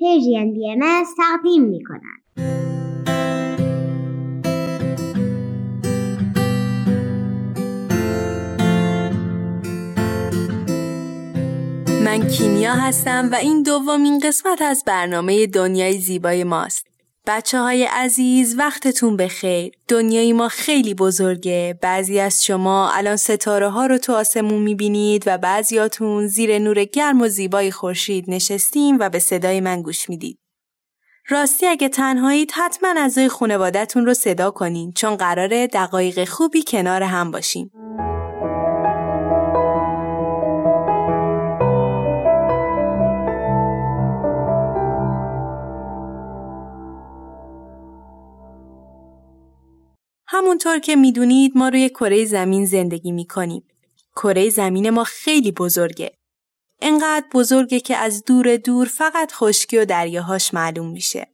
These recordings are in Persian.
پیجین بی ام تقدیم می کنند. من کیمیا هستم و این دومین قسمت از برنامه دنیای زیبای ماست. بچه های عزیز وقتتون بخیر. دنیای ما خیلی بزرگه. بعضی از شما الان ستاره ها رو تو آسمون می‌بینید و بعضیاتون زیر نور گرم و زیبای خورشید نشستیم و به صدای من گوش می‌دید. راستی اگه تنهایید حتما اعضای خانوادهتون رو صدا کنین چون قراره دقایق خوبی کنار هم باشیم. همونطور که می‌دونید ما روی کره زمین زندگی می‌کنیم. کره زمین ما خیلی بزرگه. انقدر بزرگه که از دور دور فقط خشکی و دریاهاش معلوم میشه.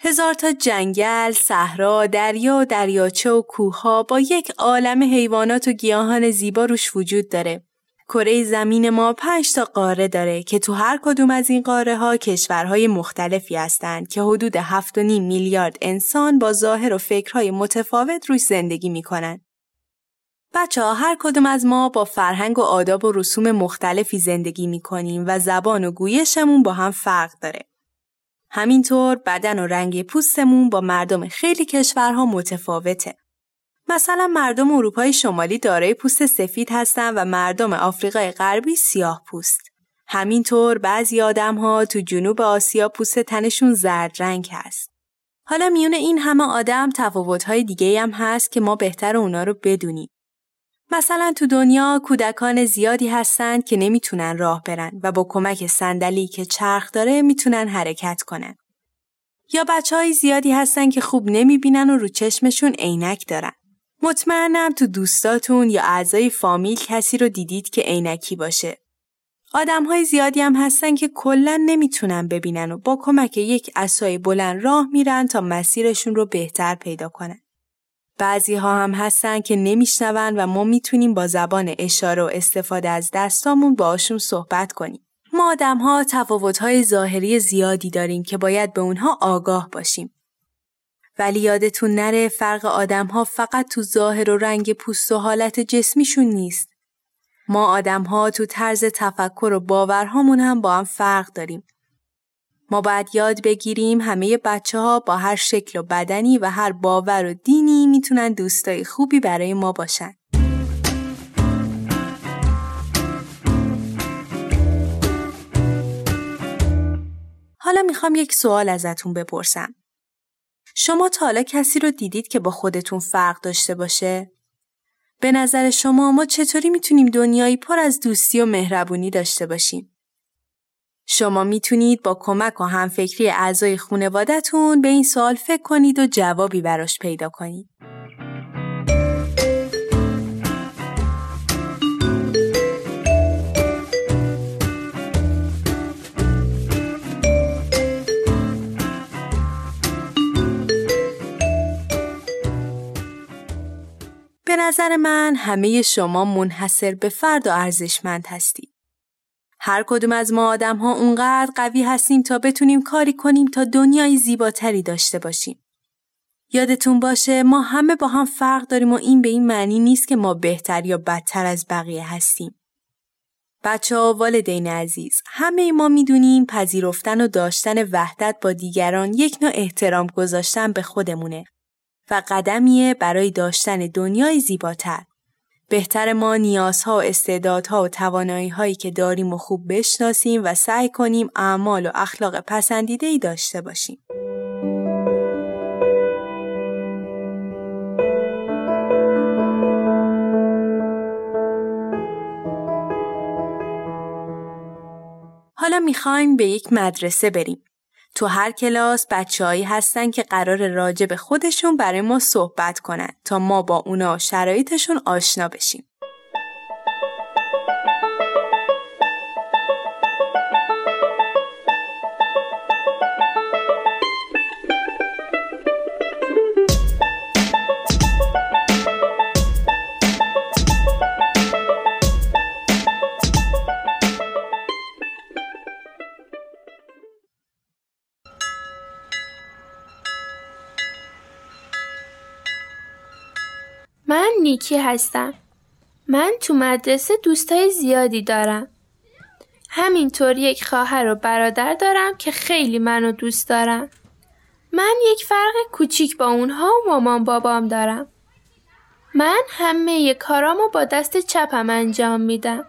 هزار تا جنگل، صحرا، دریا و دریاچه و کوهها با یک عالم حیوانات و گیاهان زیبا روش وجود داره. کره زمین ما پنج تا قاره داره که تو هر کدوم از این قاره ها کشورهای مختلفی هستند که حدود 7.5 میلیارد انسان با ظاهر و فکرهای متفاوت روش زندگی می‌کنن. بچه ها هر کدوم از ما با فرهنگ و آداب و رسوم مختلفی زندگی می‌کنیم و زبان و گویشمون با هم فرق داره. همینطور بدن و رنگ پوستمون با مردم خیلی کشورها متفاوته. مثلا مردم اروپای شمالی دارای پوست سفید هستند و مردم آفریقای غربی سیاه پوست. همینطور بعضی آدم ها تو جنوب آسیا پوست تنشون زرد رنگ هست. حالا میون این همه آدم های دیگه هم هست که ما بهتر اونا رو بدونیم. مثلا تو دنیا کودکان زیادی هستند که نمی‌تونن راه برن و با کمک صندلی که چرخ داره می‌تونن حرکت کنن. یا بچه های زیادی هستن که خوب نمی‌بینن و رو چشمشون عینک دارن. مطمئنم تو دوستاتون یا اعضای فامیل کسی رو دیدید که عینکی باشه. آدم های زیادی هم هستن که کلا نمی‌تونن ببینن و با کمک یک اسای بلند راه میرن تا مسیرشون رو بهتر پیدا کنن. بعضی ها هم هستن که نمیشنون و ما می‌تونیم با زبان اشاره و استفاده از دستامون باشون صحبت کنیم. ما آدم ها تفاوت های ظاهری زیادی داریم که باید به اونها آگاه باشیم. ولی یادتون نره فرق آدم ها فقط تو ظاهر و رنگ پوست و حالت جسمیشون نیست. ما آدم ها تو طرز تفکر و باورهامون هم با هم فرق داریم. ما باید یاد بگیریم همه بچه ها با هر شکل و بدنی و هر باور و دینی می‌تونن دوستای خوبی برای ما باشن. حالا می‌خوام یک سوال ازتون بپرسم. شما تا حالا کسی رو دیدید که با خودتون فرق داشته باشه؟ به نظر شما ما چطوری می‌تونیم دنیایی پر از دوستی و مهربونی داشته باشیم؟ شما می‌تونید با کمک و همفکری اعضای خانوادهتون به این سوال فکر کنید و جوابی براش پیدا کنید. به نظر من همه شما منحصر به فرد و ارزشمند هستید. هر کدوم از ما آدم ها اونقدر قوی هستیم تا بتونیم کاری کنیم تا دنیای زیباتری داشته باشیم. یادتون باشه ما همه با هم فرق داریم و این به این معنی نیست که ما بهتر یا بدتر از بقیه هستیم. بچه ها والدین عزیز همه ما می‌دونیم پذیرفتن و داشتن وحدت با دیگران یک نوع احترام گذاشتن به خودمونه و قدمیه برای داشتن دنیای زیباتر. بهتر ما نیازها و استعدادها و توانایی هایی که داریم و خوب بشناسیم و سعی کنیم اعمال و اخلاق پسندیده ای داشته باشیم. حالا می‌خوایم به یک مدرسه بریم. تو هر کلاس بچههایی هستن که قرار راجع به خودشون برای ما صحبت کنن تا ما با اونا شرایطشون آشنا بشیم. نیکی هستم. من تو مدرسه دوستای زیادی دارم. همینطور یک خواهر و برادر دارم که خیلی منو دوست دارم. من یک فرق کوچیک با اونها و مامان بابام دارم. من همه کارامو با دست چپم انجام میدم.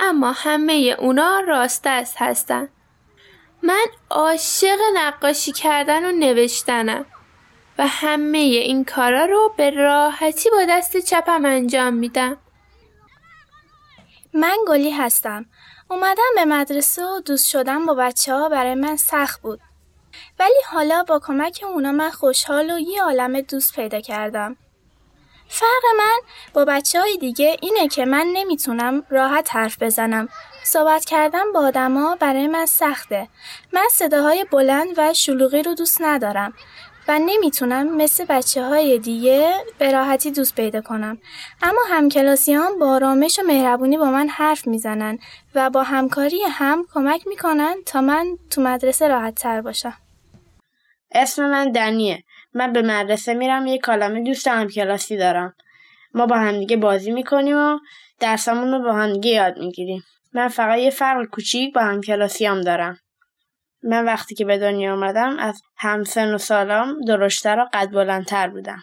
اما همه اونا راست دست هستن. من عاشق نقاشی کردن و نوشتنم و همه این کارا رو به راحتی با دست چپم انجام میدم. من گلی هستم. اومدم به مدرسه و دوست شدم با بچه ها برای من سخت بود. ولی حالا با کمک اونا من خوشحال و یه عالم دوست پیدا کردم. فرق من با بچه های دیگه اینه که من نمی‌تونم راحت حرف بزنم. صحبت کردن با آدما برای من سخته. من صداهای بلند و شلوغی رو دوست ندارم و نمی‌تونم مثل بچه های دیگه به راحتی دوست پیدا کنم. اما همکلاسیان با آرامش و مهربونی با من حرف می‌زنن و با همکاری هم کمک می‌کنن تا من تو مدرسه راحت تر باشم. اسم من دنیه. من به مدرسه میرم یه کالمه دوست همکلاسی دارم. ما با همدیگه بازی می‌کنیم و درسامون رو با همدیگه یاد می‌گیریم. من فقط یه فرق کوچیک با همکلاسیام دارم. من وقتی که به دنیا آمدم از همسن و سالام درشتر و قد بلندتر بودم.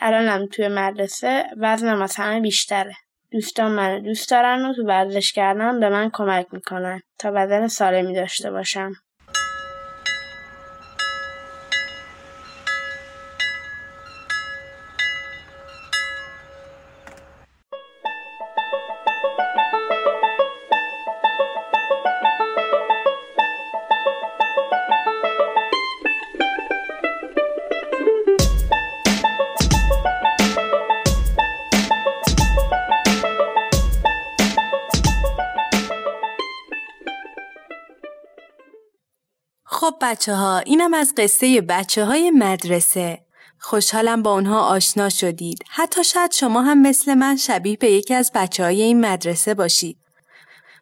الانم توی مدرسه وزنم از همه بیشتره. دوستان منو دوست دارن و تو ورزش کردن به من کمک می‌کنن تا بدن سالمی داشته باشم. بچه ها اینم از قصه بچه های مدرسه. خوشحالم با اونها آشنا شدید. حتی شاید شما هم مثل من شبیه به یکی از بچه های این مدرسه باشید.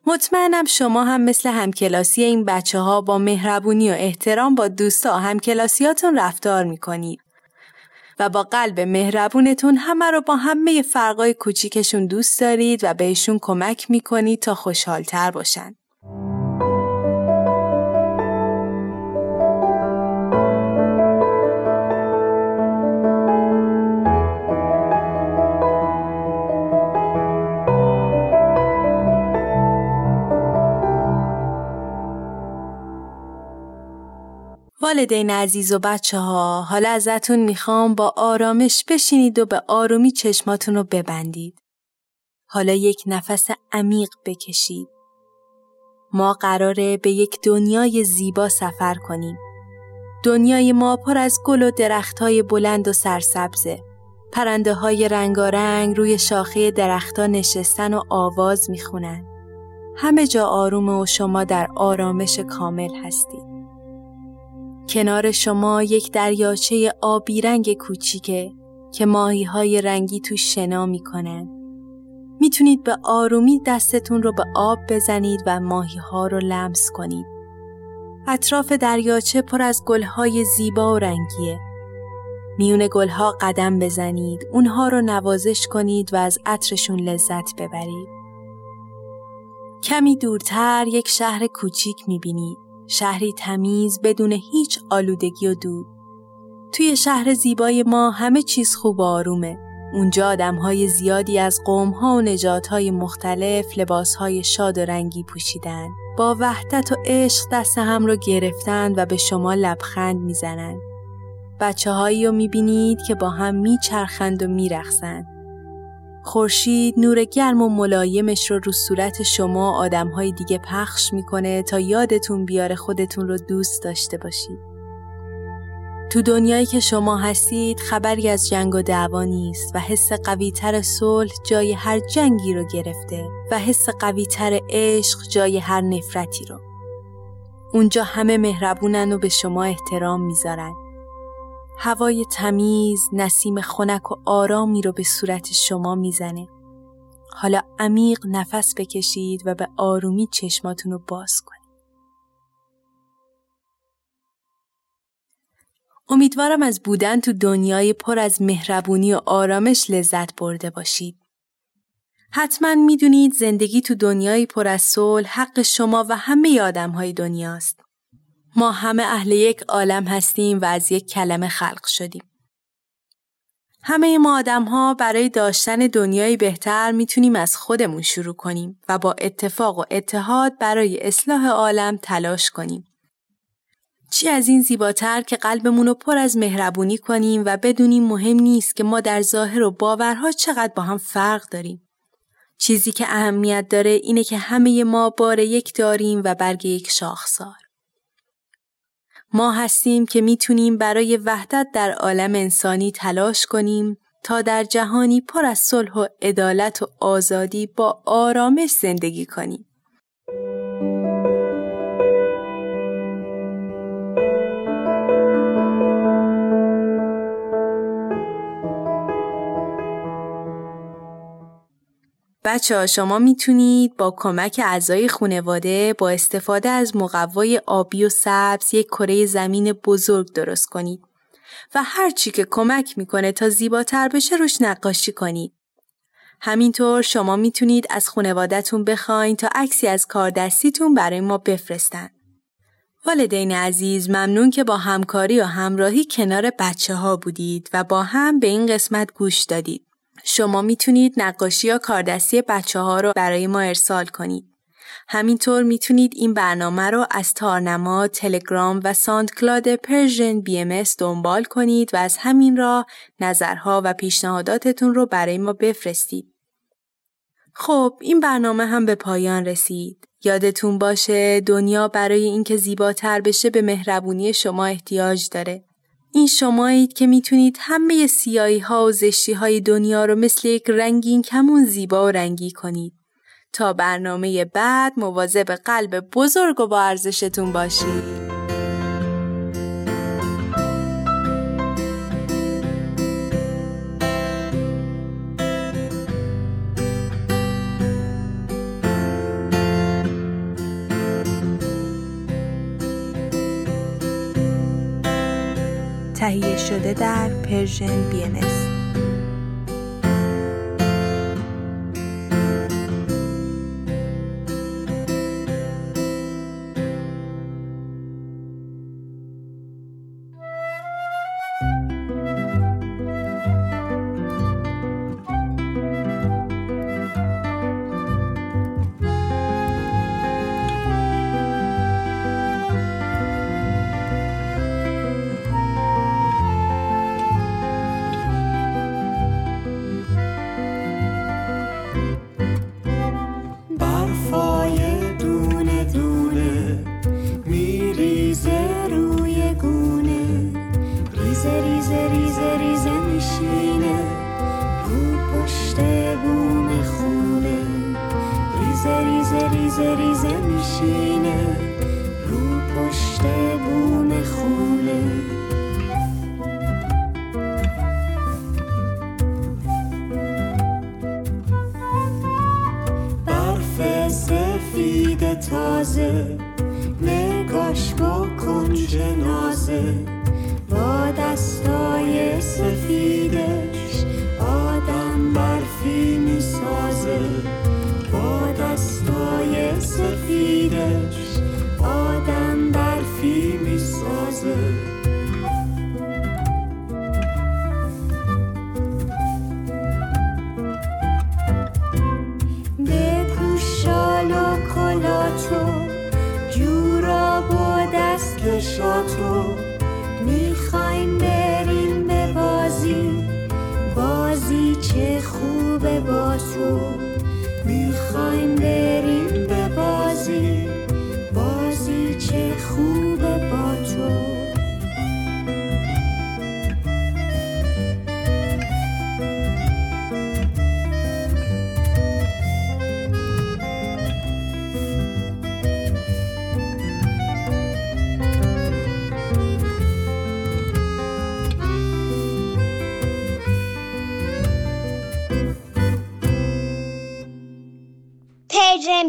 مطمئنم شما هم مثل همکلاسی این بچه ها با مهربونی و احترام با دوستا همکلاسیاتون رفتار می‌کنید. و با قلب مهربونتون همه رو با همه فرقای کوچیکشون دوست دارید و بهشون کمک می‌کنید تا خوشحالتر باشن. والدین عزیز و بچه ها حالا ازتون می‌خوام با آرامش بشینید و به آرومی چشماتون رو ببندید. حالا یک نفس عمیق بکشید. ما قراره به یک دنیای زیبا سفر کنیم. دنیای ما پر از گل و درختای بلند و سرسبزه. پرنده های رنگارنگ روی شاخه درختها نشستن و آواز می‌خونن. همه جا آرومه و شما در آرامش کامل هستید. کنار شما یک دریاچه آبی رنگ کوچیکه که ماهی های رنگی تو شنا می‌کنن. می‌تونید به آرومی دستتون رو به آب بزنید و ماهی ها رو لمس کنید. اطراف دریاچه پر از گلهای زیبا و رنگیه. میون گلها قدم بزنید، اونها رو نوازش کنید و از عطرشون لذت ببرید. کمی دورتر یک شهر کوچیک می‌بینید. شهری تمیز بدون هیچ آلودگی و دود. توی شهر زیبای ما همه چیز خوب و آرومه. اونجا های زیادی از ها و های مختلف های شاد و رنگی پوشیدن. با وحدت و عشق دست هم رو گرفتن و به شما لبخند می‌زنن. بچه هایی رو می‌بینید که با هم میچرخند و میرخسند. خورشید نور گرم و ملایمش رو رو صورت شما آدمهای دیگه پخش می‌کنه تا یادتون بیاره خودتون رو دوست داشته باشید. تو دنیایی که شما هستید خبری از جنگ و دعوا نیست و حس قویتر صلح جای هر جنگی رو گرفته و حس قویتر عشق جای هر نفرتی رو. اونجا همه مهربونن و به شما احترام می‌ذارن. هوای تمیز نسیم خنک و آرامی رو به صورت شما می‌زنه. حالا عمیق نفس بکشید و به آرومی چشماتون رو باز کنید. امیدوارم از بودن تو دنیای پر از مهربونی و آرامش لذت برده باشید. حتما می‌دونید زندگی تو دنیایی پر از صلح حق شما و همه آدم های دنیاست. ما همه اهل یک عالم هستیم و از یک کلمه خلق شدیم. همه ما آدم ها برای داشتن دنیایی بهتر می‌تونیم از خودمون شروع کنیم و با اتفاق و اتحاد برای اصلاح عالم تلاش کنیم. چی از این زیباتر که قلبمون رو پر از مهربونی کنیم و بدونیم مهم نیست که ما در ظاهر و باورها چقدر با هم فرق داریم. چیزی که اهمیت داره اینه که همه ما بار یک داریم و برگ یک شاخسار. ما هستیم که می‌تونیم برای وحدت در عالم انسانی تلاش کنیم تا در جهانی پر از صلح و عدالت و آزادی با آرامش زندگی کنیم. بچه ها شما می‌تونید با کمک اعضای خانواده با استفاده از مقوای آبی و سبز یک کره زمین بزرگ درست کنید و هر چی که کمک می‌کنه تا زیباتر بشه روش نقاشی کنید. همینطور شما می‌تونید از خانوادهتون بخواین تا عکسی از کار دستیتون برای ما بفرستن. والدین عزیز ممنون که با همکاری و همراهی کنار بچه ها بودید و با هم به این قسمت گوش دادید. شما می‌تونید نقاشی یا کاردستی بچه ها رو برای ما ارسال کنید. همینطور می‌تونید این برنامه رو از تارنما، تلگرام و ساندکلاد Persian BMS دنبال کنید و از همین را نظرها و پیشنهاداتتون رو برای ما بفرستید. خب این برنامه هم به پایان رسید. یادتون باشه دنیا برای اینکه زیباتر بشه به مهربونی شما احتیاج داره. این شمایید که می‌تونید همه سیایی ها و زشتی های دنیا رو مثل یک رنگین کمون زیبا و رنگی کنید. تا برنامه بعد مواظب قلب بزرگ و با ارزشتون باشید. تهیه شده در پرژن بی پرژن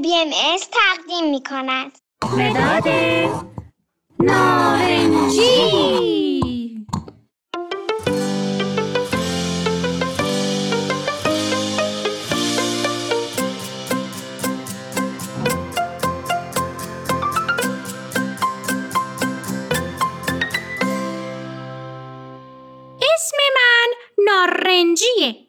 بی ام از تقدیم می کند مداد نارنجی. اسم من نارنجیه.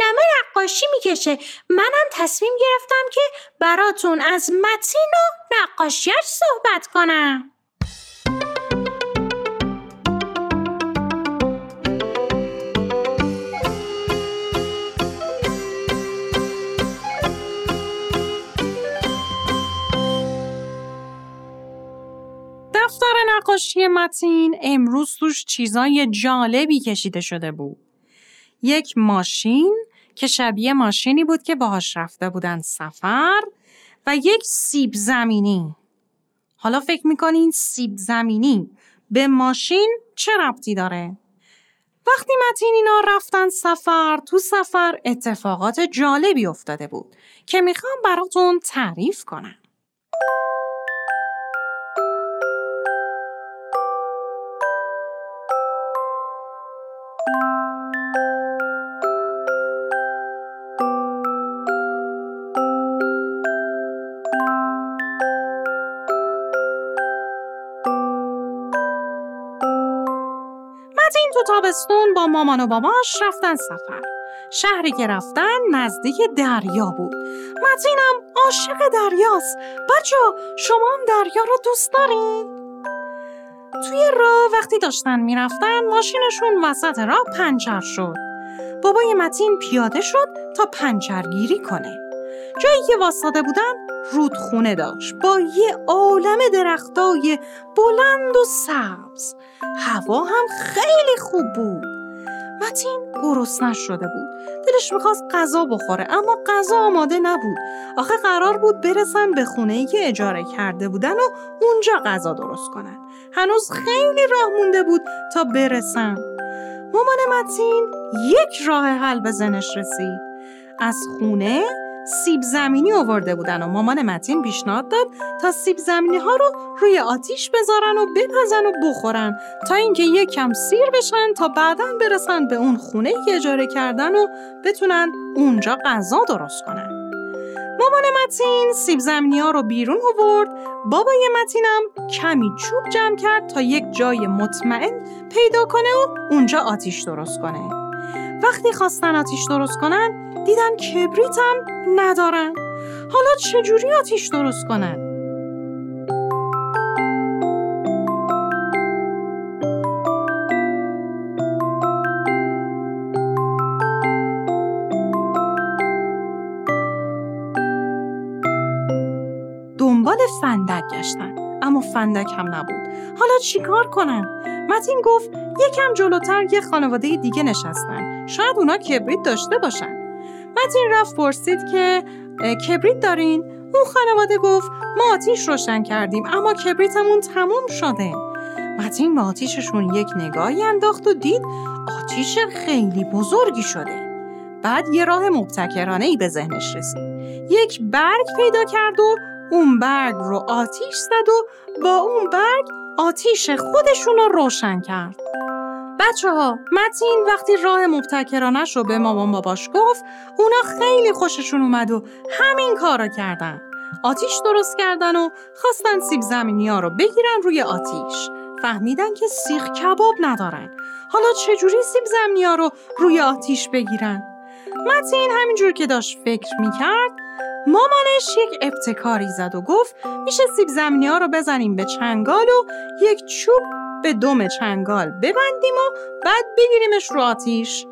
عالمه نقاشی می‌کشه منم تصمیم گرفتم که براتون از متین و نقاشیش صحبت کنم دفتر نقاشی متین امروز توش چیزای جالبی کشیده شده بود. یک ماشین که شبیه ماشینی بود که باهاش رفته بودن سفر و یک سیب زمینی. حالا فکر می‌کنین سیب زمینی به ماشین چه ربطی داره؟ وقتی متین اینا رفتن سفر تو سفر اتفاقات جالبی افتاده بود که می‌خوام براتون تعریف کنم. تو تابستون با مامان و باباش رفتن سفر. شهری که رفتن نزدیک دریا بود. متینم عاشق دریاست. بچه شما هم دریا رو دوست دارین؟ توی راه وقتی داشتن می‌رفتن ماشینشون وسط راه پنچر شد. بابای متین پیاده شد تا پنچرگیری کنه. جایی که واسطه بودن رودخونه داشت با یه عالم درختای بلند و سبز. هوا هم خیلی خوب بود. متین گرسنه شده بود. دلش می‌خواست غذا بخوره اما غذا آماده نبود. آخه قرار بود برسن به خونه ای که اجاره کرده بودن و اونجا غذا درست کنن. هنوز خیلی راه مونده بود تا برسن. مامان متین یک راه حل به ذهنش رسید. از خونه سیب زمینی آورده بودن و مامان متین پیشنهاد داد تا سیب زمینی ها رو روی آتیش بذارن و بپزن و بخورن تا اینکه یک کم سیر بشن تا بعدا برسن به اون خونه که اجاره کردن و بتونن اونجا غذا درست کنن. مامان متین سیب زمینی ها رو بیرون آورد بابای متینم کمی چوب جمع کرد تا یک جای مطمئن پیدا کنه و اونجا آتیش درست کنه. وقتی خواستن آتیش درست کنن دیدن کبریت هم ندارن حالا چجوری آتیش درست کنن؟ دنبال فندک گشتن اما فندک هم نبود حالا چیکار کنن؟ متین گفت یکم جلوتر یه خانواده دیگه نشستن شاید اونا کبریت داشته باشن متین رفت پرسید که کبریت دارین؟ اون خانواده گفت ما آتیش روشن کردیم اما کبریتمون تموم شده. متین به آتیششون یک نگاهی انداخت و دید آتیش خیلی بزرگی شده. بعد یه راه مبتکرانه ای به ذهنش رسید. یک برگ پیدا کرد و اون برگ رو آتیش زد و با اون برگ آتیش خودشون رو روشن کرد. بچه ها متین وقتی راه مبتکرانش رو به مامان باباش گفت اونا خیلی خوششون اومد و همین کارا کردن. آتیش درست کردن و خواستن سیب زمینی ها رو بگیرن روی آتیش. فهمیدن که سیخ کباب ندارن. حالا چجوری سیب زمینی ها رو روی آتیش بگیرن؟ متین همینجور که داشت فکر می‌کرد مامانش یک ابتکاری زد و گفت میشه سیب زمینی ها رو بزنیم به چنگال و یک چوب به دم چنگال ببندیم و بعد بگیریمش رو آتیش.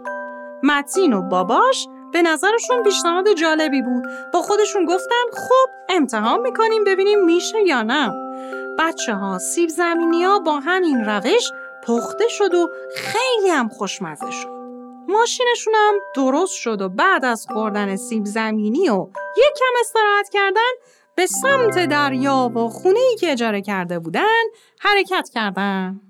متین و باباش به نظرشون پیشنهاد جالبی بود. با خودشون گفتن خب امتحان می‌کنیم ببینیم میشه یا نه. بچه ها سیب زمینی ها با همین روش پخته شد و خیلی هم خوشمزه شد. ماشینشون هم درست شد و بعد از خوردن سیب زمینی و یک کم استراحت کردن به سمت دریا و خونه ای که اجاره کرده بودن حرکت کردن.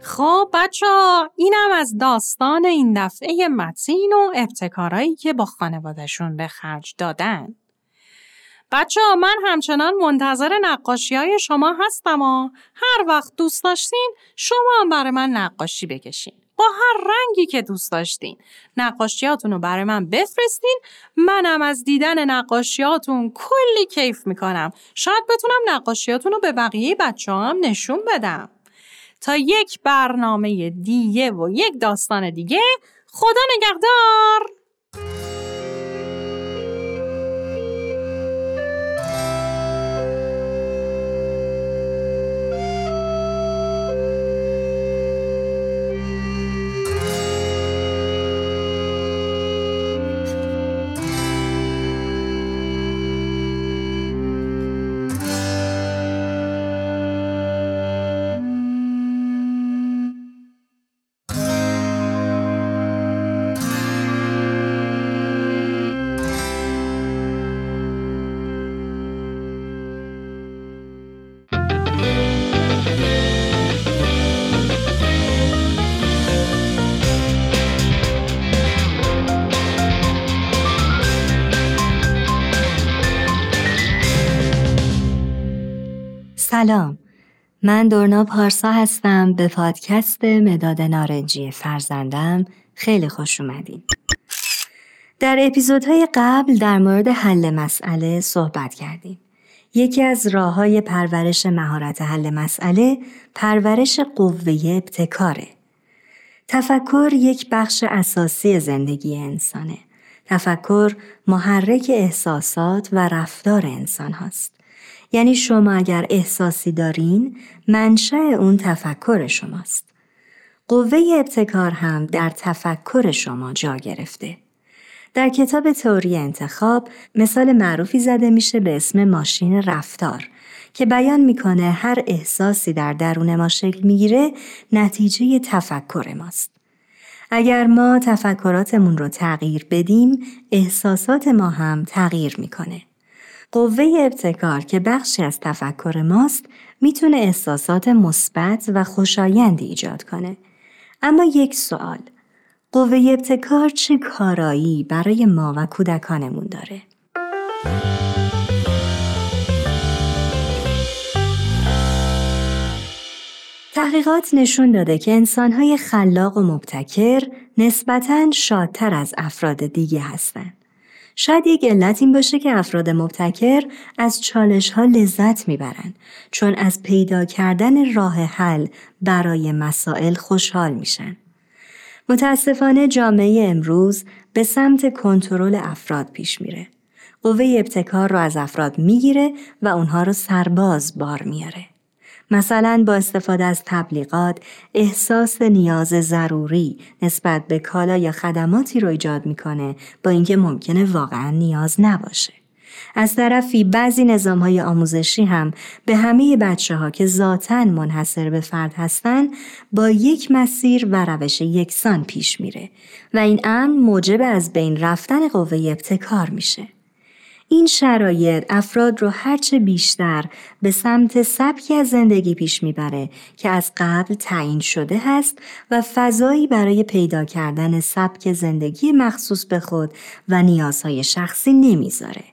خب بچه ها اینم از داستان این دفعه متین و ابتکارایی که با خانوادشون به خرج دادن. بچه من همچنان منتظر نقاشی های شما هستم و هر وقت دوست داشتین شما هم برای من نقاشی بکشین. با هر رنگی که دوست داشتین. نقاشیاتون رو برای من بفرستین منم از دیدن نقاشیاتون کلی کیف می‌کنم. شاید بتونم نقاشیاتون رو به بقیه بچه هم نشون بدم. تا یک برنامه دیگه و یک داستان دیگه خدا نگهدار سلام. من دورنا پارسا هستم به پادکست مداد نارنجی فرزندم. خیلی خوش اومدین. در اپیزودهای قبل در مورد حل مسئله صحبت کردیم. یکی از راه های پرورش مهارت حل مسئله پرورش قوه ابتکاره. تفکر یک بخش اساسی زندگی انسانه. تفکر محرک احساسات و رفتار انسان هاست. یعنی شما اگر احساسی دارین منشأ اون تفکر شماست. قوه ابتکار هم در تفکر شما جا گرفته. در کتاب تئوری انتخاب مثال معروفی زده میشه به اسم ماشین رفتار که بیان می‌کنه هر احساسی در درون ما شکل می‌گیره نتیجه تفکر ماست. اگر ما تفکراتمون رو تغییر بدیم احساسات ما هم تغییر می‌کنه. قوه ابتکار که بخشی از تفکر ماست می‌تونه احساسات مثبت و خوشایندی ایجاد کنه. اما یک سوال قوه ابتکار چه کارایی برای ما و کودکانمون داره؟ تحقیقات نشون داده که انسانهای خلاق و مبتکر نسبتاً شادتر از افراد دیگه هستند. شاید یک علت این باشه که افراد مبتکر از چالش ها لذت می‌برند چون از پیدا کردن راه حل برای مسائل خوشحال میشن. متاسفانه جامعه امروز به سمت کنترل افراد پیش میره. قوه ابتکار رو از افراد می‌گیره و اونها رو سرباز بار میاره. مثلا با استفاده از تبلیغات احساس نیاز ضروری نسبت به کالا یا خدماتی رو ایجاد می‌کنه با اینکه ممکنه واقعا نیاز نباشه. از طرفی بعضی نظام های آموزشی هم به همه بچه ها که ذاتا منحصر به فرد هستن با یک مسیر و روش یکسان پیش میره و این امر موجب از بین رفتن قوه ابتکار میشه. این شرایط افراد رو هرچه بیشتر به سمت سبکی از زندگی پیش می‌بره که از قبل تعیین شده هست و فضایی برای پیدا کردن سبک زندگی مخصوص به خود و نیازهای شخصی نمی‌ذاره.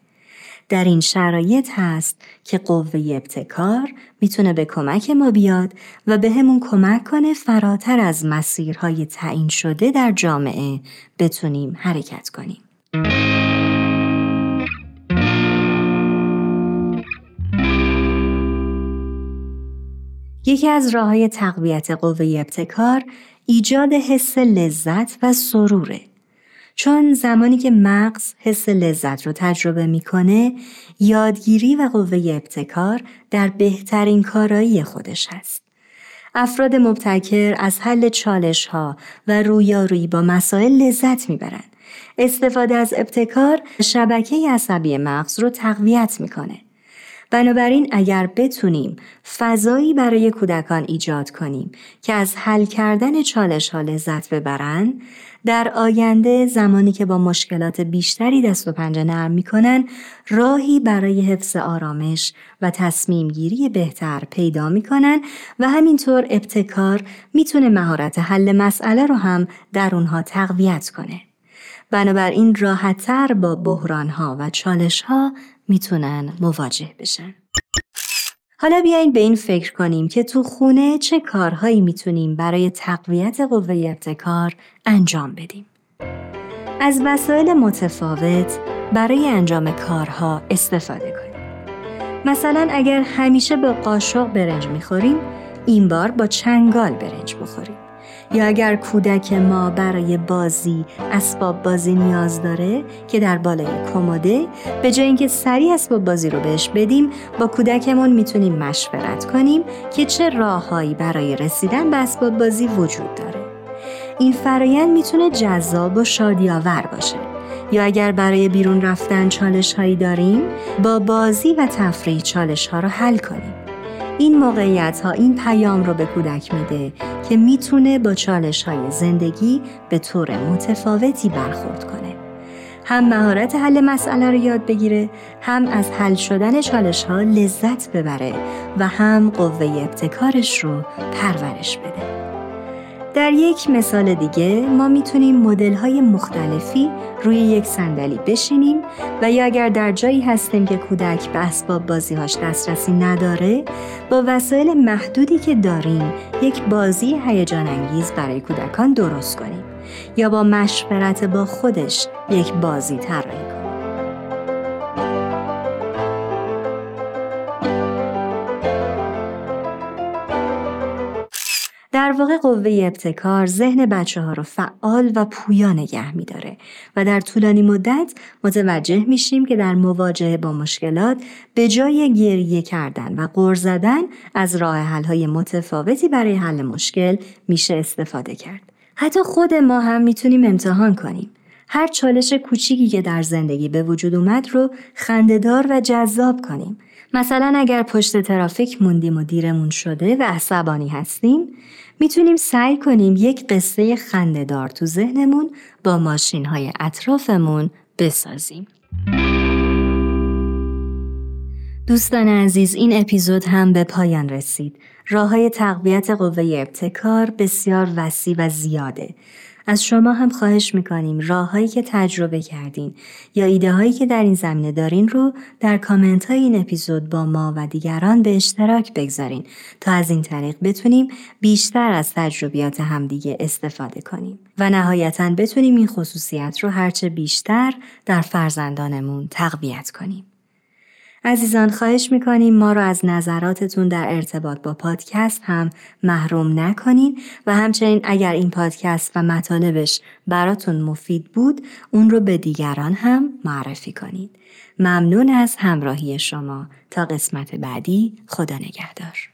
در این شرایط هست که قوه ابتکار می‌تونه به کمک ما بیاد و به همون کمک کنه فراتر از مسیرهای تعیین شده در جامعه بتونیم حرکت کنیم. یکی از راه های تقویت قوه ابتکار ایجاد حس لذت و سروره. چون زمانی که مغز حس لذت رو تجربه می‌کنه یادگیری و قوه ابتکار در بهترین کارایی خودش هست. افراد مبتکر از حل چالش ها و رویارویی با مسائل لذت می‌برند. استفاده از ابتکار شبکه عصبی مغز رو تقویت می‌کنه. بنابراین اگر بتونیم فضایی برای کودکان ایجاد کنیم که از حل کردن چالش ها لذت ببرن در آینده زمانی که با مشکلات بیشتری دست و پنجه نرم می‌کنن راهی برای حفظ آرامش و تصمیم گیری بهتر پیدا می‌کنن و همینطور ابتکار می‌تونه مهارت حل مسئله رو هم در اونها تقویت کنه. بنابراین راحتتر با بحرانها و چالشها می‌تونن مواجه بشن. حالا بیاین به این فکر کنیم که تو خونه چه کارهایی می‌تونیم برای تقویت قوه ابتکار انجام بدیم. از وسایل متفاوت برای انجام کارها استفاده کنیم. مثلا اگر همیشه به قاشق برنج می‌خوریم، این بار با چنگال برنج بخوریم. یا اگر کودک ما برای بازی اسباب بازی نیاز داره که در بالای کموده به جای اینکه سریع اسباب بازی رو بهش بدیم با کودکمون می‌تونیم مشورت کنیم که چه راههایی برای رسیدن به اسباب بازی وجود داره. این فرایند می‌تونه جذاب و شادیآور باشه. یا اگر برای بیرون رفتن چالش هایی داریم با بازی و تفریح چالش ها رو حل کنیم. این موقعیت ها این پیام رو به کودک میده که می‌تونه با چالش های زندگی به طور متفاوتی برخورد کنه. هم مهارت حل مسئله رو یاد بگیره، هم از حل شدن چالش ها لذت ببره و هم قوه ابتکارش رو پرورش بده. در یک مثال دیگه ما می‌تونیم مدل های مختلفی روی یک صندلی بشینیم و یا اگر در جایی هستیم که کودک به اسباب بازیهاش دسترسی نداره با وسایل محدودی که داریم یک بازی هیجان انگیز برای کودکان درست کنیم یا با مشورت با خودش یک بازی طراحی واقع قوه ابتکار ذهن بچه ها رو فعال و پویا نگه می داره و در طولانی مدت متوجه میشیم که در مواجهه با مشکلات به جای گریه کردن و غر زدن از راه حل های متفاوتی برای حل مشکل میشه استفاده کرد. حتی خود ما هم می‌تونیم امتحان کنیم. هر چالش کوچیکی که در زندگی به وجود اومد رو خندهدار و جذاب کنیم. مثلا اگر پشت ترافیک موندیم و دیرمون شده و عصبانی هستیم می‌تونیم سعی کنیم یک قصه خندهدار تو ذهنمون با ماشین های اطرافمون بسازیم. دوستان عزیز این اپیزود هم به پایان رسید. راه های تقویت قوه ابتکار بسیار وسیع و زیاده. از شما هم خواهش می‌کنیم راههایی که تجربه کردین یا ایده هایی که در این زمینه دارین رو در کامنت های این اپیزود با ما و دیگران به اشتراک بگذارین تا از این طریق بتونیم بیشتر از تجربیات همدیگه استفاده کنیم و نهایتا بتونیم این خصوصیت رو هرچه بیشتر در فرزندانمون تقویت کنیم. عزیزان خواهش می‌کنیم ما رو از نظراتتون در ارتباط با پادکست هم محروم نکنین و همچنین اگر این پادکست و مطالبش براتون مفید بود اون رو به دیگران هم معرفی کنید. ممنون از همراهی شما تا قسمت بعدی خدا نگهدار.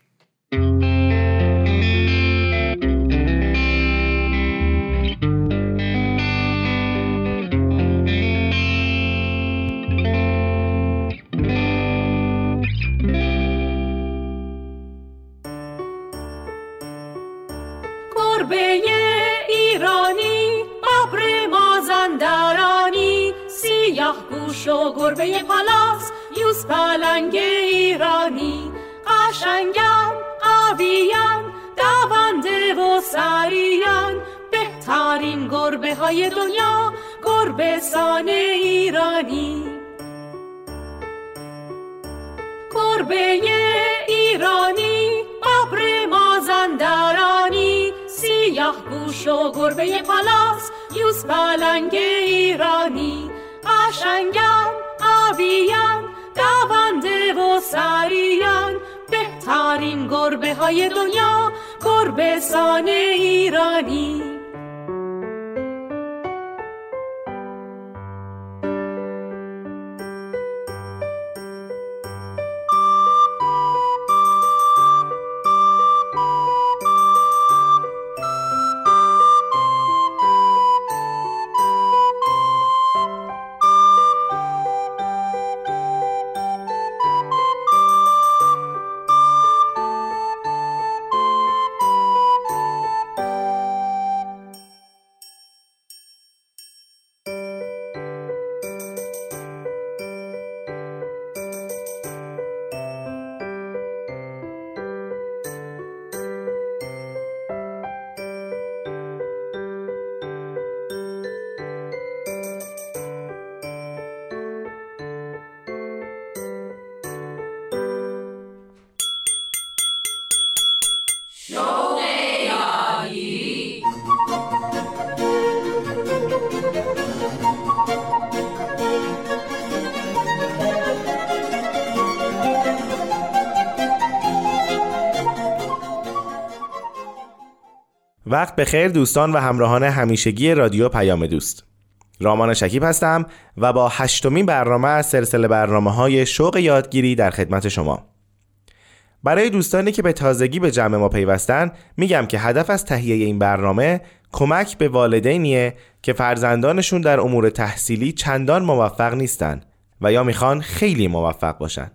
گربه ایرانی ابر مازندرانی سیاه گوش و گربه پلاس یوز پلنگ ایرانی. قشنگم قویم دونده و سریان بهترین گربه های دنیا گربه سان ایرانی. گربه گوش و گربه پلاس یوز پلنگ ایرانی. قشنگم قویم دونده و سریان. بهترین گربه های دنیا گربه سان ایرانی. وقت بخیر دوستان و همراهان همیشگی رادیو پیام دوست. رامان شکیب هستم و با هشتمین برنامه از سلسله برنامه های شوق یادگیری در خدمت شما. برای دوستانی که به تازگی به جمع ما پیوستن میگم که هدف از تهیه این برنامه کمک به والدینیه که فرزندانشون در امور تحصیلی چندان موفق نیستن و یا می‌خوان خیلی موفق باشن.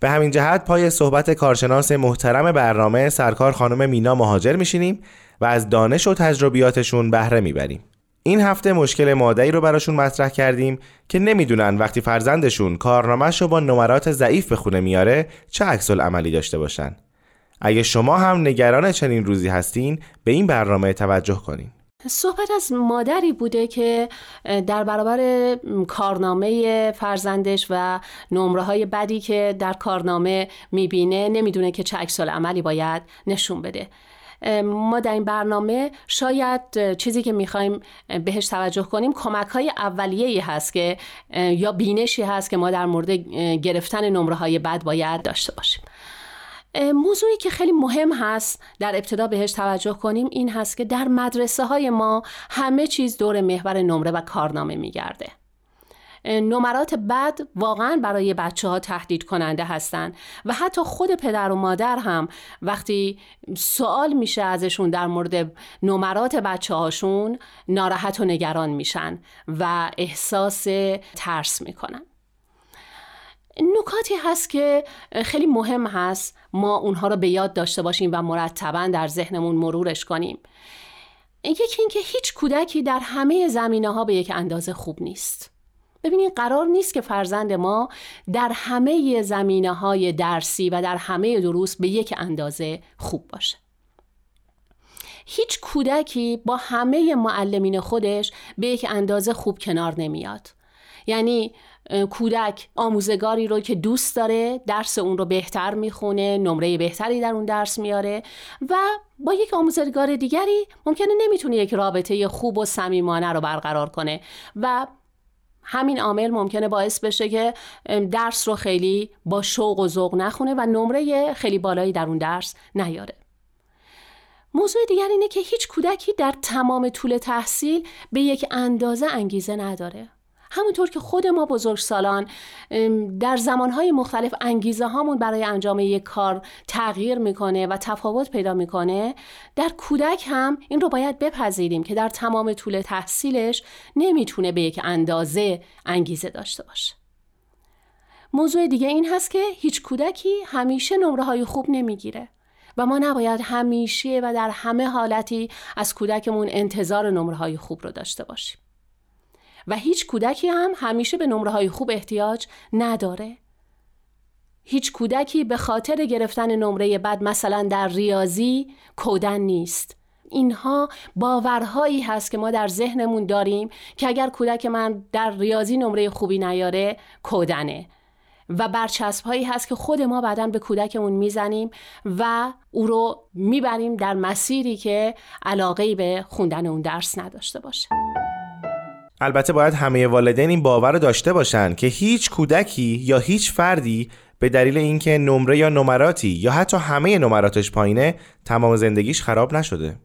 به همین جهت پای صحبت کارشناس محترم برنامه سرکار خانم مینا مهاجر میشینیم و از دانش و تجربیاتشون بهره می‌بریم. این هفته مشکل مادری رو براشون مطرح کردیم که نمی‌دونن وقتی فرزندشون کارنامهش رو با نمرات ضعیف به خونه میاره چه عکس عملی داشته باشن. اگه شما هم نگران چنین روزی هستین به این برنامه توجه کنین. صحبت از مادری بوده که در برابر کارنامه فرزندش و نمره های بدی که در کارنامه می‌بینه نمی‌دونه که چه عکس عملی باید نشون بده. ما در این برنامه شاید چیزی که می‌خوایم بهش توجه کنیم کمک های اولیه هست که یا بینشی هست که ما در مورد گرفتن نمره های بد باید داشته باشیم. موضوعی که خیلی مهم هست در ابتدا بهش توجه کنیم این هست که در مدرسه های ما همه چیز دور محور نمره و کارنامه میگرده. نمرات بد واقعا برای بچه ها تهدید کننده هستند و حتی خود پدر و مادر هم وقتی سوال میشه ازشون در مورد نمرات بچه هاشون ناراحت و نگران میشن و احساس ترس می‌کنن. نکاتی هست که خیلی مهم هست ما اونها رو به یاد داشته باشیم و مرتبا در ذهنمون مرورش کنیم. یکی اینکه هیچ کودکی در همه زمینه ها به یک اندازه خوب نیست. ببینید قرار نیست که فرزند ما در همه زمینه های درسی و در همه دروس به یک اندازه خوب باشه. هیچ کودکی با همه معلمین خودش به یک اندازه خوب کنار نمیاد. یعنی کودک آموزگاری رو که دوست داره درس اون رو بهتر می‌خونه نمره بهتری در اون درس میاره و با یک آموزگار دیگری ممکنه نمی‌تونه یک رابطه خوب و صمیمانه رو برقرار کنه و همین عامل ممکنه باعث بشه که درس رو خیلی با شوق و ذوق نخونه و نمره خیلی بالایی در اون درس نیاره. موضوع دیگر اینه که هیچ کودکی در تمام طول تحصیل به یک اندازه انگیزه نداره. همونطور که خود ما بزرگ سالان در زمانهای مختلف انگیزه هامون برای انجام یک کار تغییر می‌کنه و تفاوت پیدا می‌کنه در کودک هم این رو باید بپذیریم که در تمام طول تحصیلش نمی‌تونه به یک اندازه انگیزه داشته باشه. موضوع دیگه این هست که هیچ کودکی همیشه نمره های خوب نمی‌گیره و ما نباید همیشه و در همه حالتی از کودکمون انتظار نمره های خوب رو داشته باشیم. و هیچ کودکی هم همیشه به نمره های خوب احتیاج نداره. هیچ کودکی به خاطر گرفتن نمره بد مثلا در ریاضی کودن نیست. اینها باورهایی هست که ما در ذهنمون داریم که اگر کودک من در ریاضی نمره خوبی نیاره کودنه و برچسب هایی هست که خود ما بعدا به کودکمون می‌زنیم و او رو می‌بریم در مسیری که علاقه به خوندن اون درس نداشته باشه. البته باید همه والدین این باور رو داشته باشن که هیچ کودکی یا هیچ فردی به دلیل اینکه نمره یا نمراتی یا حتی همه نمراتش پایینه تمام زندگیش خراب نشده.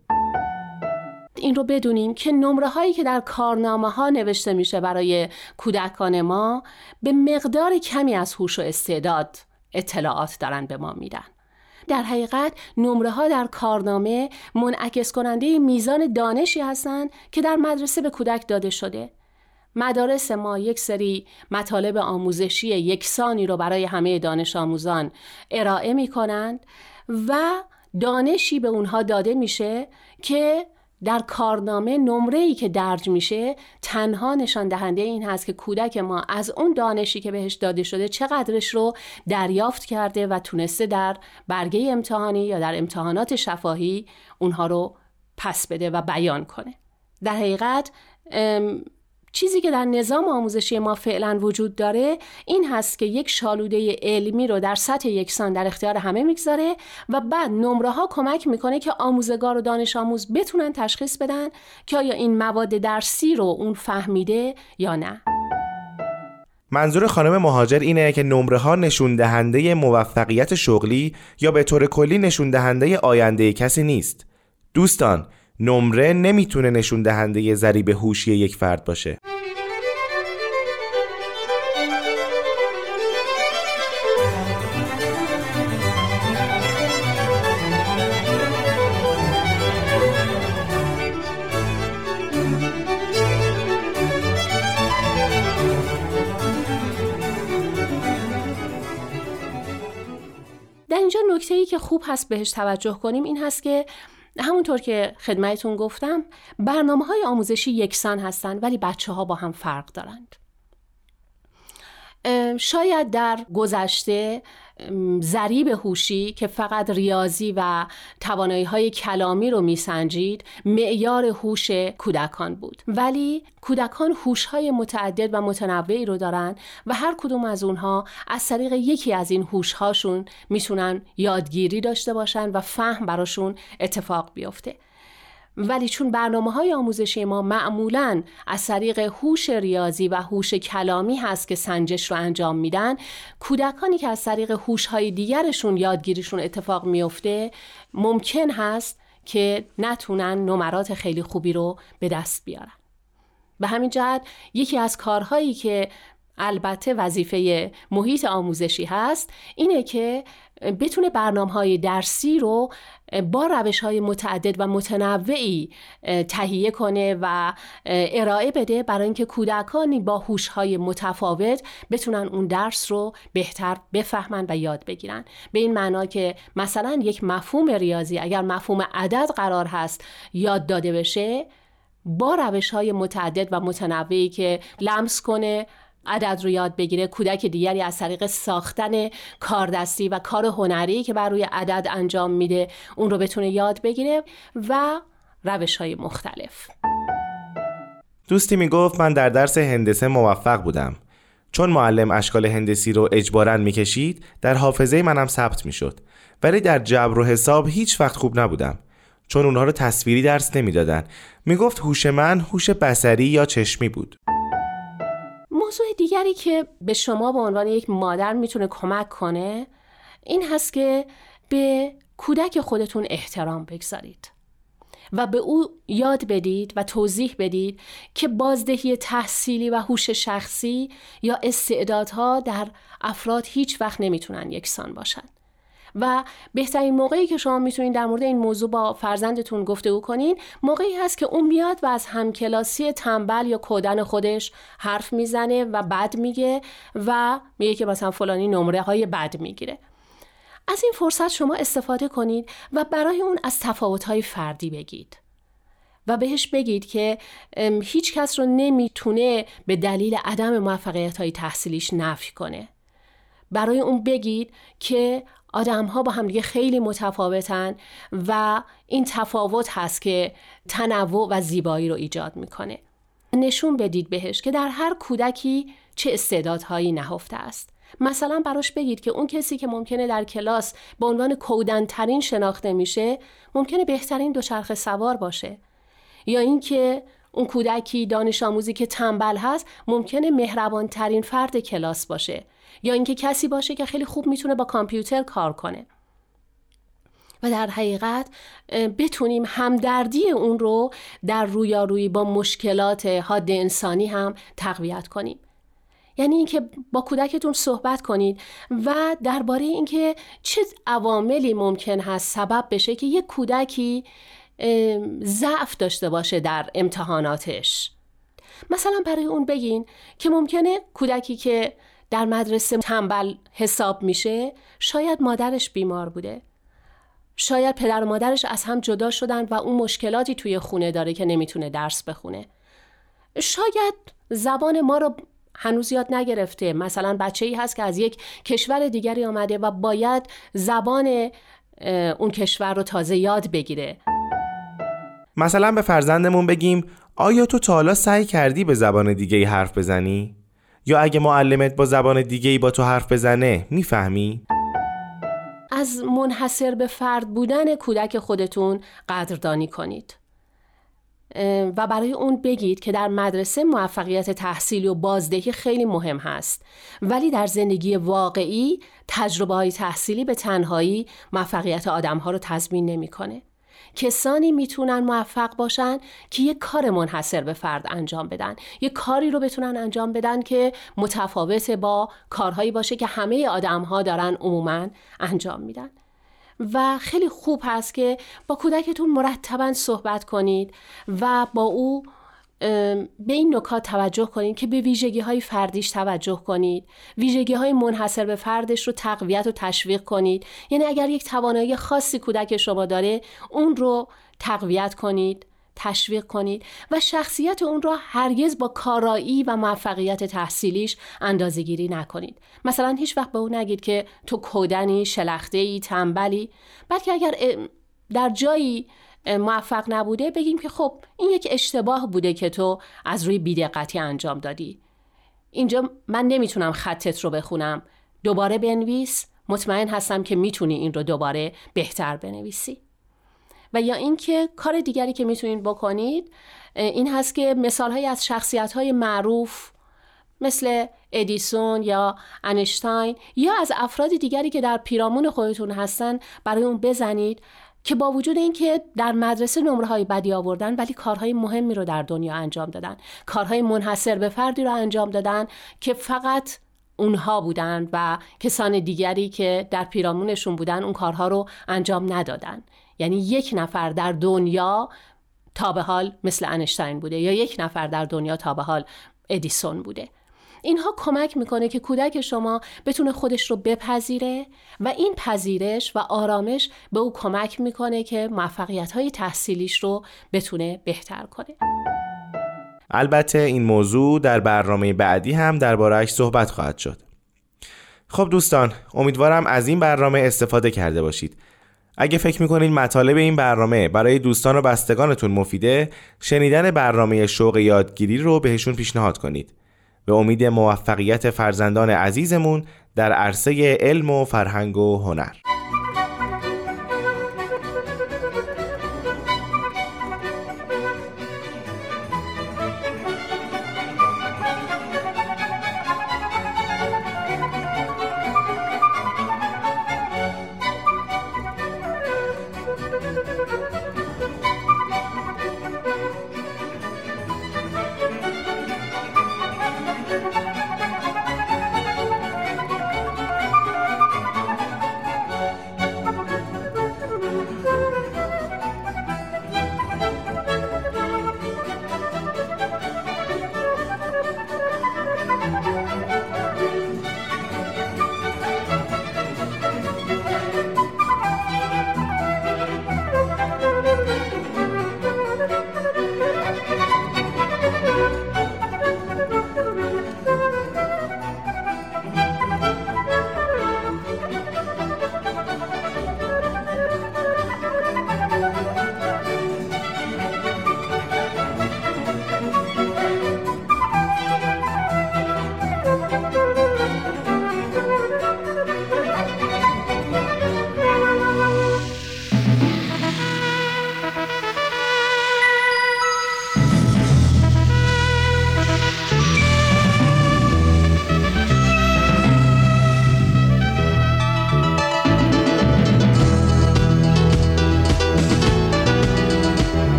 این رو بدونیم که نمره هایی که در کارنامه ها نوشته میشه برای کودکان ما به مقدار کمی از هوش و استعداد اطلاعات دارن به ما میدن. در حقیقت نمره ها در کارنامه منعکس کننده میزان دانشی هستند که در مدرسه به کودک داده شده. مدارس ما یک سری مطالب آموزشی یکسانی رو برای همه دانش آموزان ارائه می کنند و دانشی به اونها داده میشه که در کارنامه نمره ای که درج میشه تنها نشان دهنده این هست که کودک ما از اون دانشی که بهش داده شده چقدرش رو دریافت کرده و تونسته در برگه امتحانی یا در امتحانات شفاهی اونها رو پس بده و بیان کنه. در حقیقت چیزی که در نظام آموزشی ما فعلا وجود داره این هست که یک شالوده علمی رو در سطح یکسان در اختیار همه می‌گذاره و بعد نمره ها کمک می‌کنه که آموزگار و دانش آموز بتونن تشخیص بدن که آیا این مواد درسی رو اون فهمیده یا نه منظور خانم مهاجر اینه که نمره ها نشون دهنده موفقیت شغلی یا به طور کلی نشون دهنده آینده کسی نیست. دوستان، نمره نمی‌تونه نشون دهنده ذریب هوشی یک فرد باشه. در اینجا نکته ای که خوب هست بهش توجه کنیم این هست که همونطور که خدمتون گفتم برنامه های آموزشی یکسان هستند ولی بچه ها با هم فرق دارند. شاید در گذشته ذریب هوشی که فقط ریاضی و توانایی های کلامی رو میسنجید معیار هوش کودکان بود. ولی کودکان هوش های متعدد و متنوعی رو دارن و هر کدوم از اونها از طریق یکی از این هوش هاشون می‌تونن یادگیری داشته باشن و فهم براشون اتفاق بیفته. ولی چون برنامه های آموزشی ما معمولا از طریق هوش ریاضی و هوش کلامی هست که سنجش رو انجام میدن کودکانی که از طریق هوش های دیگرشون یادگیریشون اتفاق میفته ممکن هست که نتونن نمرات خیلی خوبی رو به دست بیارن. به همین جهت یکی از کارهایی که البته وظیفه محیط آموزشی هست اینه که بتونه برنامه های درسی رو با روش های متعدد و متنوعی تهیه کنه و ارائه بده برای اینکه کودکانی با هوش های متفاوت بتونن اون درس رو بهتر بفهمن و یاد بگیرن. به این معنا که مثلا یک مفهوم ریاضی اگر مفهوم عدد قرار هست یاد داده بشه با روش های متعدد و متنوعی که لمس کنه عدد رو یاد بگیره کودک دیگری از طریق ساختن کاردستی و کار هنری که بر روی عدد انجام میده اون رو بتونه یاد بگیره و روش های مختلف. دوستی می‌گفت من در درس هندسه موفق بودم. چون معلم اشکال هندسی رو اجبارا می‌کشید در حافظه منم ثبت می‌شد. ولی در جبر و حساب هیچ وقت خوب نبودم. چون اونها رو تصویری درس نمی‌دادن. می‌گفت هوش من هوش بسری یا چشمی بود. موضوع دیگری که به شما به عنوان یک مادر می‌تونه کمک کنه این هست که به کودک خودتون احترام بگذارید و به او یاد بدید و توضیح بدید که بازدهی تحصیلی و هوش شخصی یا استعدادها در افراد هیچ وقت نمی‌تونن یکسان باشن. و بهترین موقعی که شما می‌تونید در مورد این موضوع با فرزندتون گفتگو کنین موقعی هست که اون میاد و از همکلاسی تنبل یا کودن خودش حرف می‌زنه و بد میگه و میگه که مثلا فلانی نمره های بد می‌گیره. از این فرصت شما استفاده کنید و برای اون از تفاوت‌های فردی بگید و بهش بگید که هیچ کس رو نمی‌تونه به دلیل عدم موفقیت های تحصیلیش نفی کنه. برای اون بگید که آدم ها با همدیگه خیلی متفاوتن و این تفاوت هست که تنوع و زیبایی رو ایجاد می‌کنه. نشون بدید بهش که در هر کودکی چه استعدادهایی نهفته است. مثلا براش بگید که اون کسی که ممکنه در کلاس به عنوان کودنترین شناخته میشه ممکنه بهترین دوچرخه سوار باشه یا اینکه اون کودکی دانش آموزی که تنبل هست ممکنه مهربان ترین فرد کلاس باشه یا اینکه کسی باشه که خیلی خوب می‌تونه با کامپیوتر کار کنه. و در حقیقت بتونیم همدردی اون رو در رویارویی با مشکلات حاد انسانی هم تقویت کنیم. یعنی اینکه با کودکتون صحبت کنید و درباره اینکه چه عواملی ممکن هست سبب بشه که یک کودکی ضعف داشته باشه در امتحاناتش. مثلا برای اون بگین که ممکنه کودکی که در مدرسه تنبل حساب میشه شاید مادرش بیمار بوده. شاید پدر و مادرش از هم جدا شدن و اون مشکلاتی توی خونه داره که نمی‌تونه درس بخونه. شاید زبان ما رو هنوز یاد نگرفته. مثلا بچه ای هست که از یک کشور دیگری آمده و باید زبان اون کشور رو تازه یاد بگیره. مثلا به فرزندمون بگیم آیا تو تا حالا سعی کردی به زبان دیگه ای حرف بزنی؟ یا اگه معلمت با زبان دیگه ای با تو حرف بزنه می‌فهمی؟ از منحصر به فرد بودن کودک خودتون قدردانی کنید. و برای اون بگید که در مدرسه موفقیت تحصیلی و بازدهی خیلی مهم هست ولی در زندگی واقعی تجربه های تحصیلی به تنهایی موفقیت آدم ها رو تضمین نمی‌کنه. کسانی می‌تونن موفق باشن که یک کار منحصر به فرد انجام بدن. یک کاری رو بتونن انجام بدن که متفاوت با کارهایی باشه که همه آدم ها دارن عموما انجام میدن. و خیلی خوب هست که با کودکتون مرتبا صحبت کنید و با او به این نکات توجه کنید که به ویژگی های فردیش توجه کنید. ویژگی های منحصر به فردش رو تقویت و تشویق کنید. یعنی اگر یک توانایی خاصی کودک شما داره اون رو تقویت کنید تشویق کنید و شخصیت اون را هرگز با کارایی و موفقیت تحصیلیش اندازه گیری نکنید. مثلا هیچ وقت به اون نگید که تو کودنی شلخته ای تنبلی. بلکه اگر در جایی موفق نبوده بگیم که خب این یک اشتباه بوده که تو از روی بیدقتی انجام دادی. اینجا من نمی‌تونم خطت رو بخونم. دوباره بنویس. مطمئن هستم که می‌تونی این رو دوباره بهتر بنویسی. و یا اینکه کار دیگری که می‌تونید بکنید این هست که مثال های از شخصیت های معروف مثل ادیسون یا انشتاین یا از افراد دیگری که در پیرامون خودتون هستن برای اون بزنید. که با وجود اینکه در مدرسه نمره های بدی آوردن ولی کارهای مهمی رو در دنیا انجام دادن. کارهای منحصر به فردی رو انجام دادن که فقط اونها بودن و کسان دیگری که در پیرامونشون بودن اون کارها رو انجام ندادن. یعنی یک نفر در دنیا تا به حال مثل انشتین بوده یا یک نفر در دنیا تا به حال ادیسون بوده. اینها کمک می‌کنه که کودک شما بتونه خودش رو بپذیره و این پذیرش و آرامش به او کمک می‌کنه که موفقیت های تحصیلیش رو بتونه بهتر کنه. البته این موضوع در برنامه بعدی هم دربارهش صحبت خواهد شد. خب دوستان امیدوارم از این برنامه استفاده کرده باشید. اگه فکر می‌کنید مطالب این برنامه برای دوستان و بستگانتون مفیده شنیدن برنامه شوق یادگیری رو بهشون پیشنهاد کنید. به امید موفقیت فرزندان عزیزمون در عرصه علم و فرهنگ و هنر.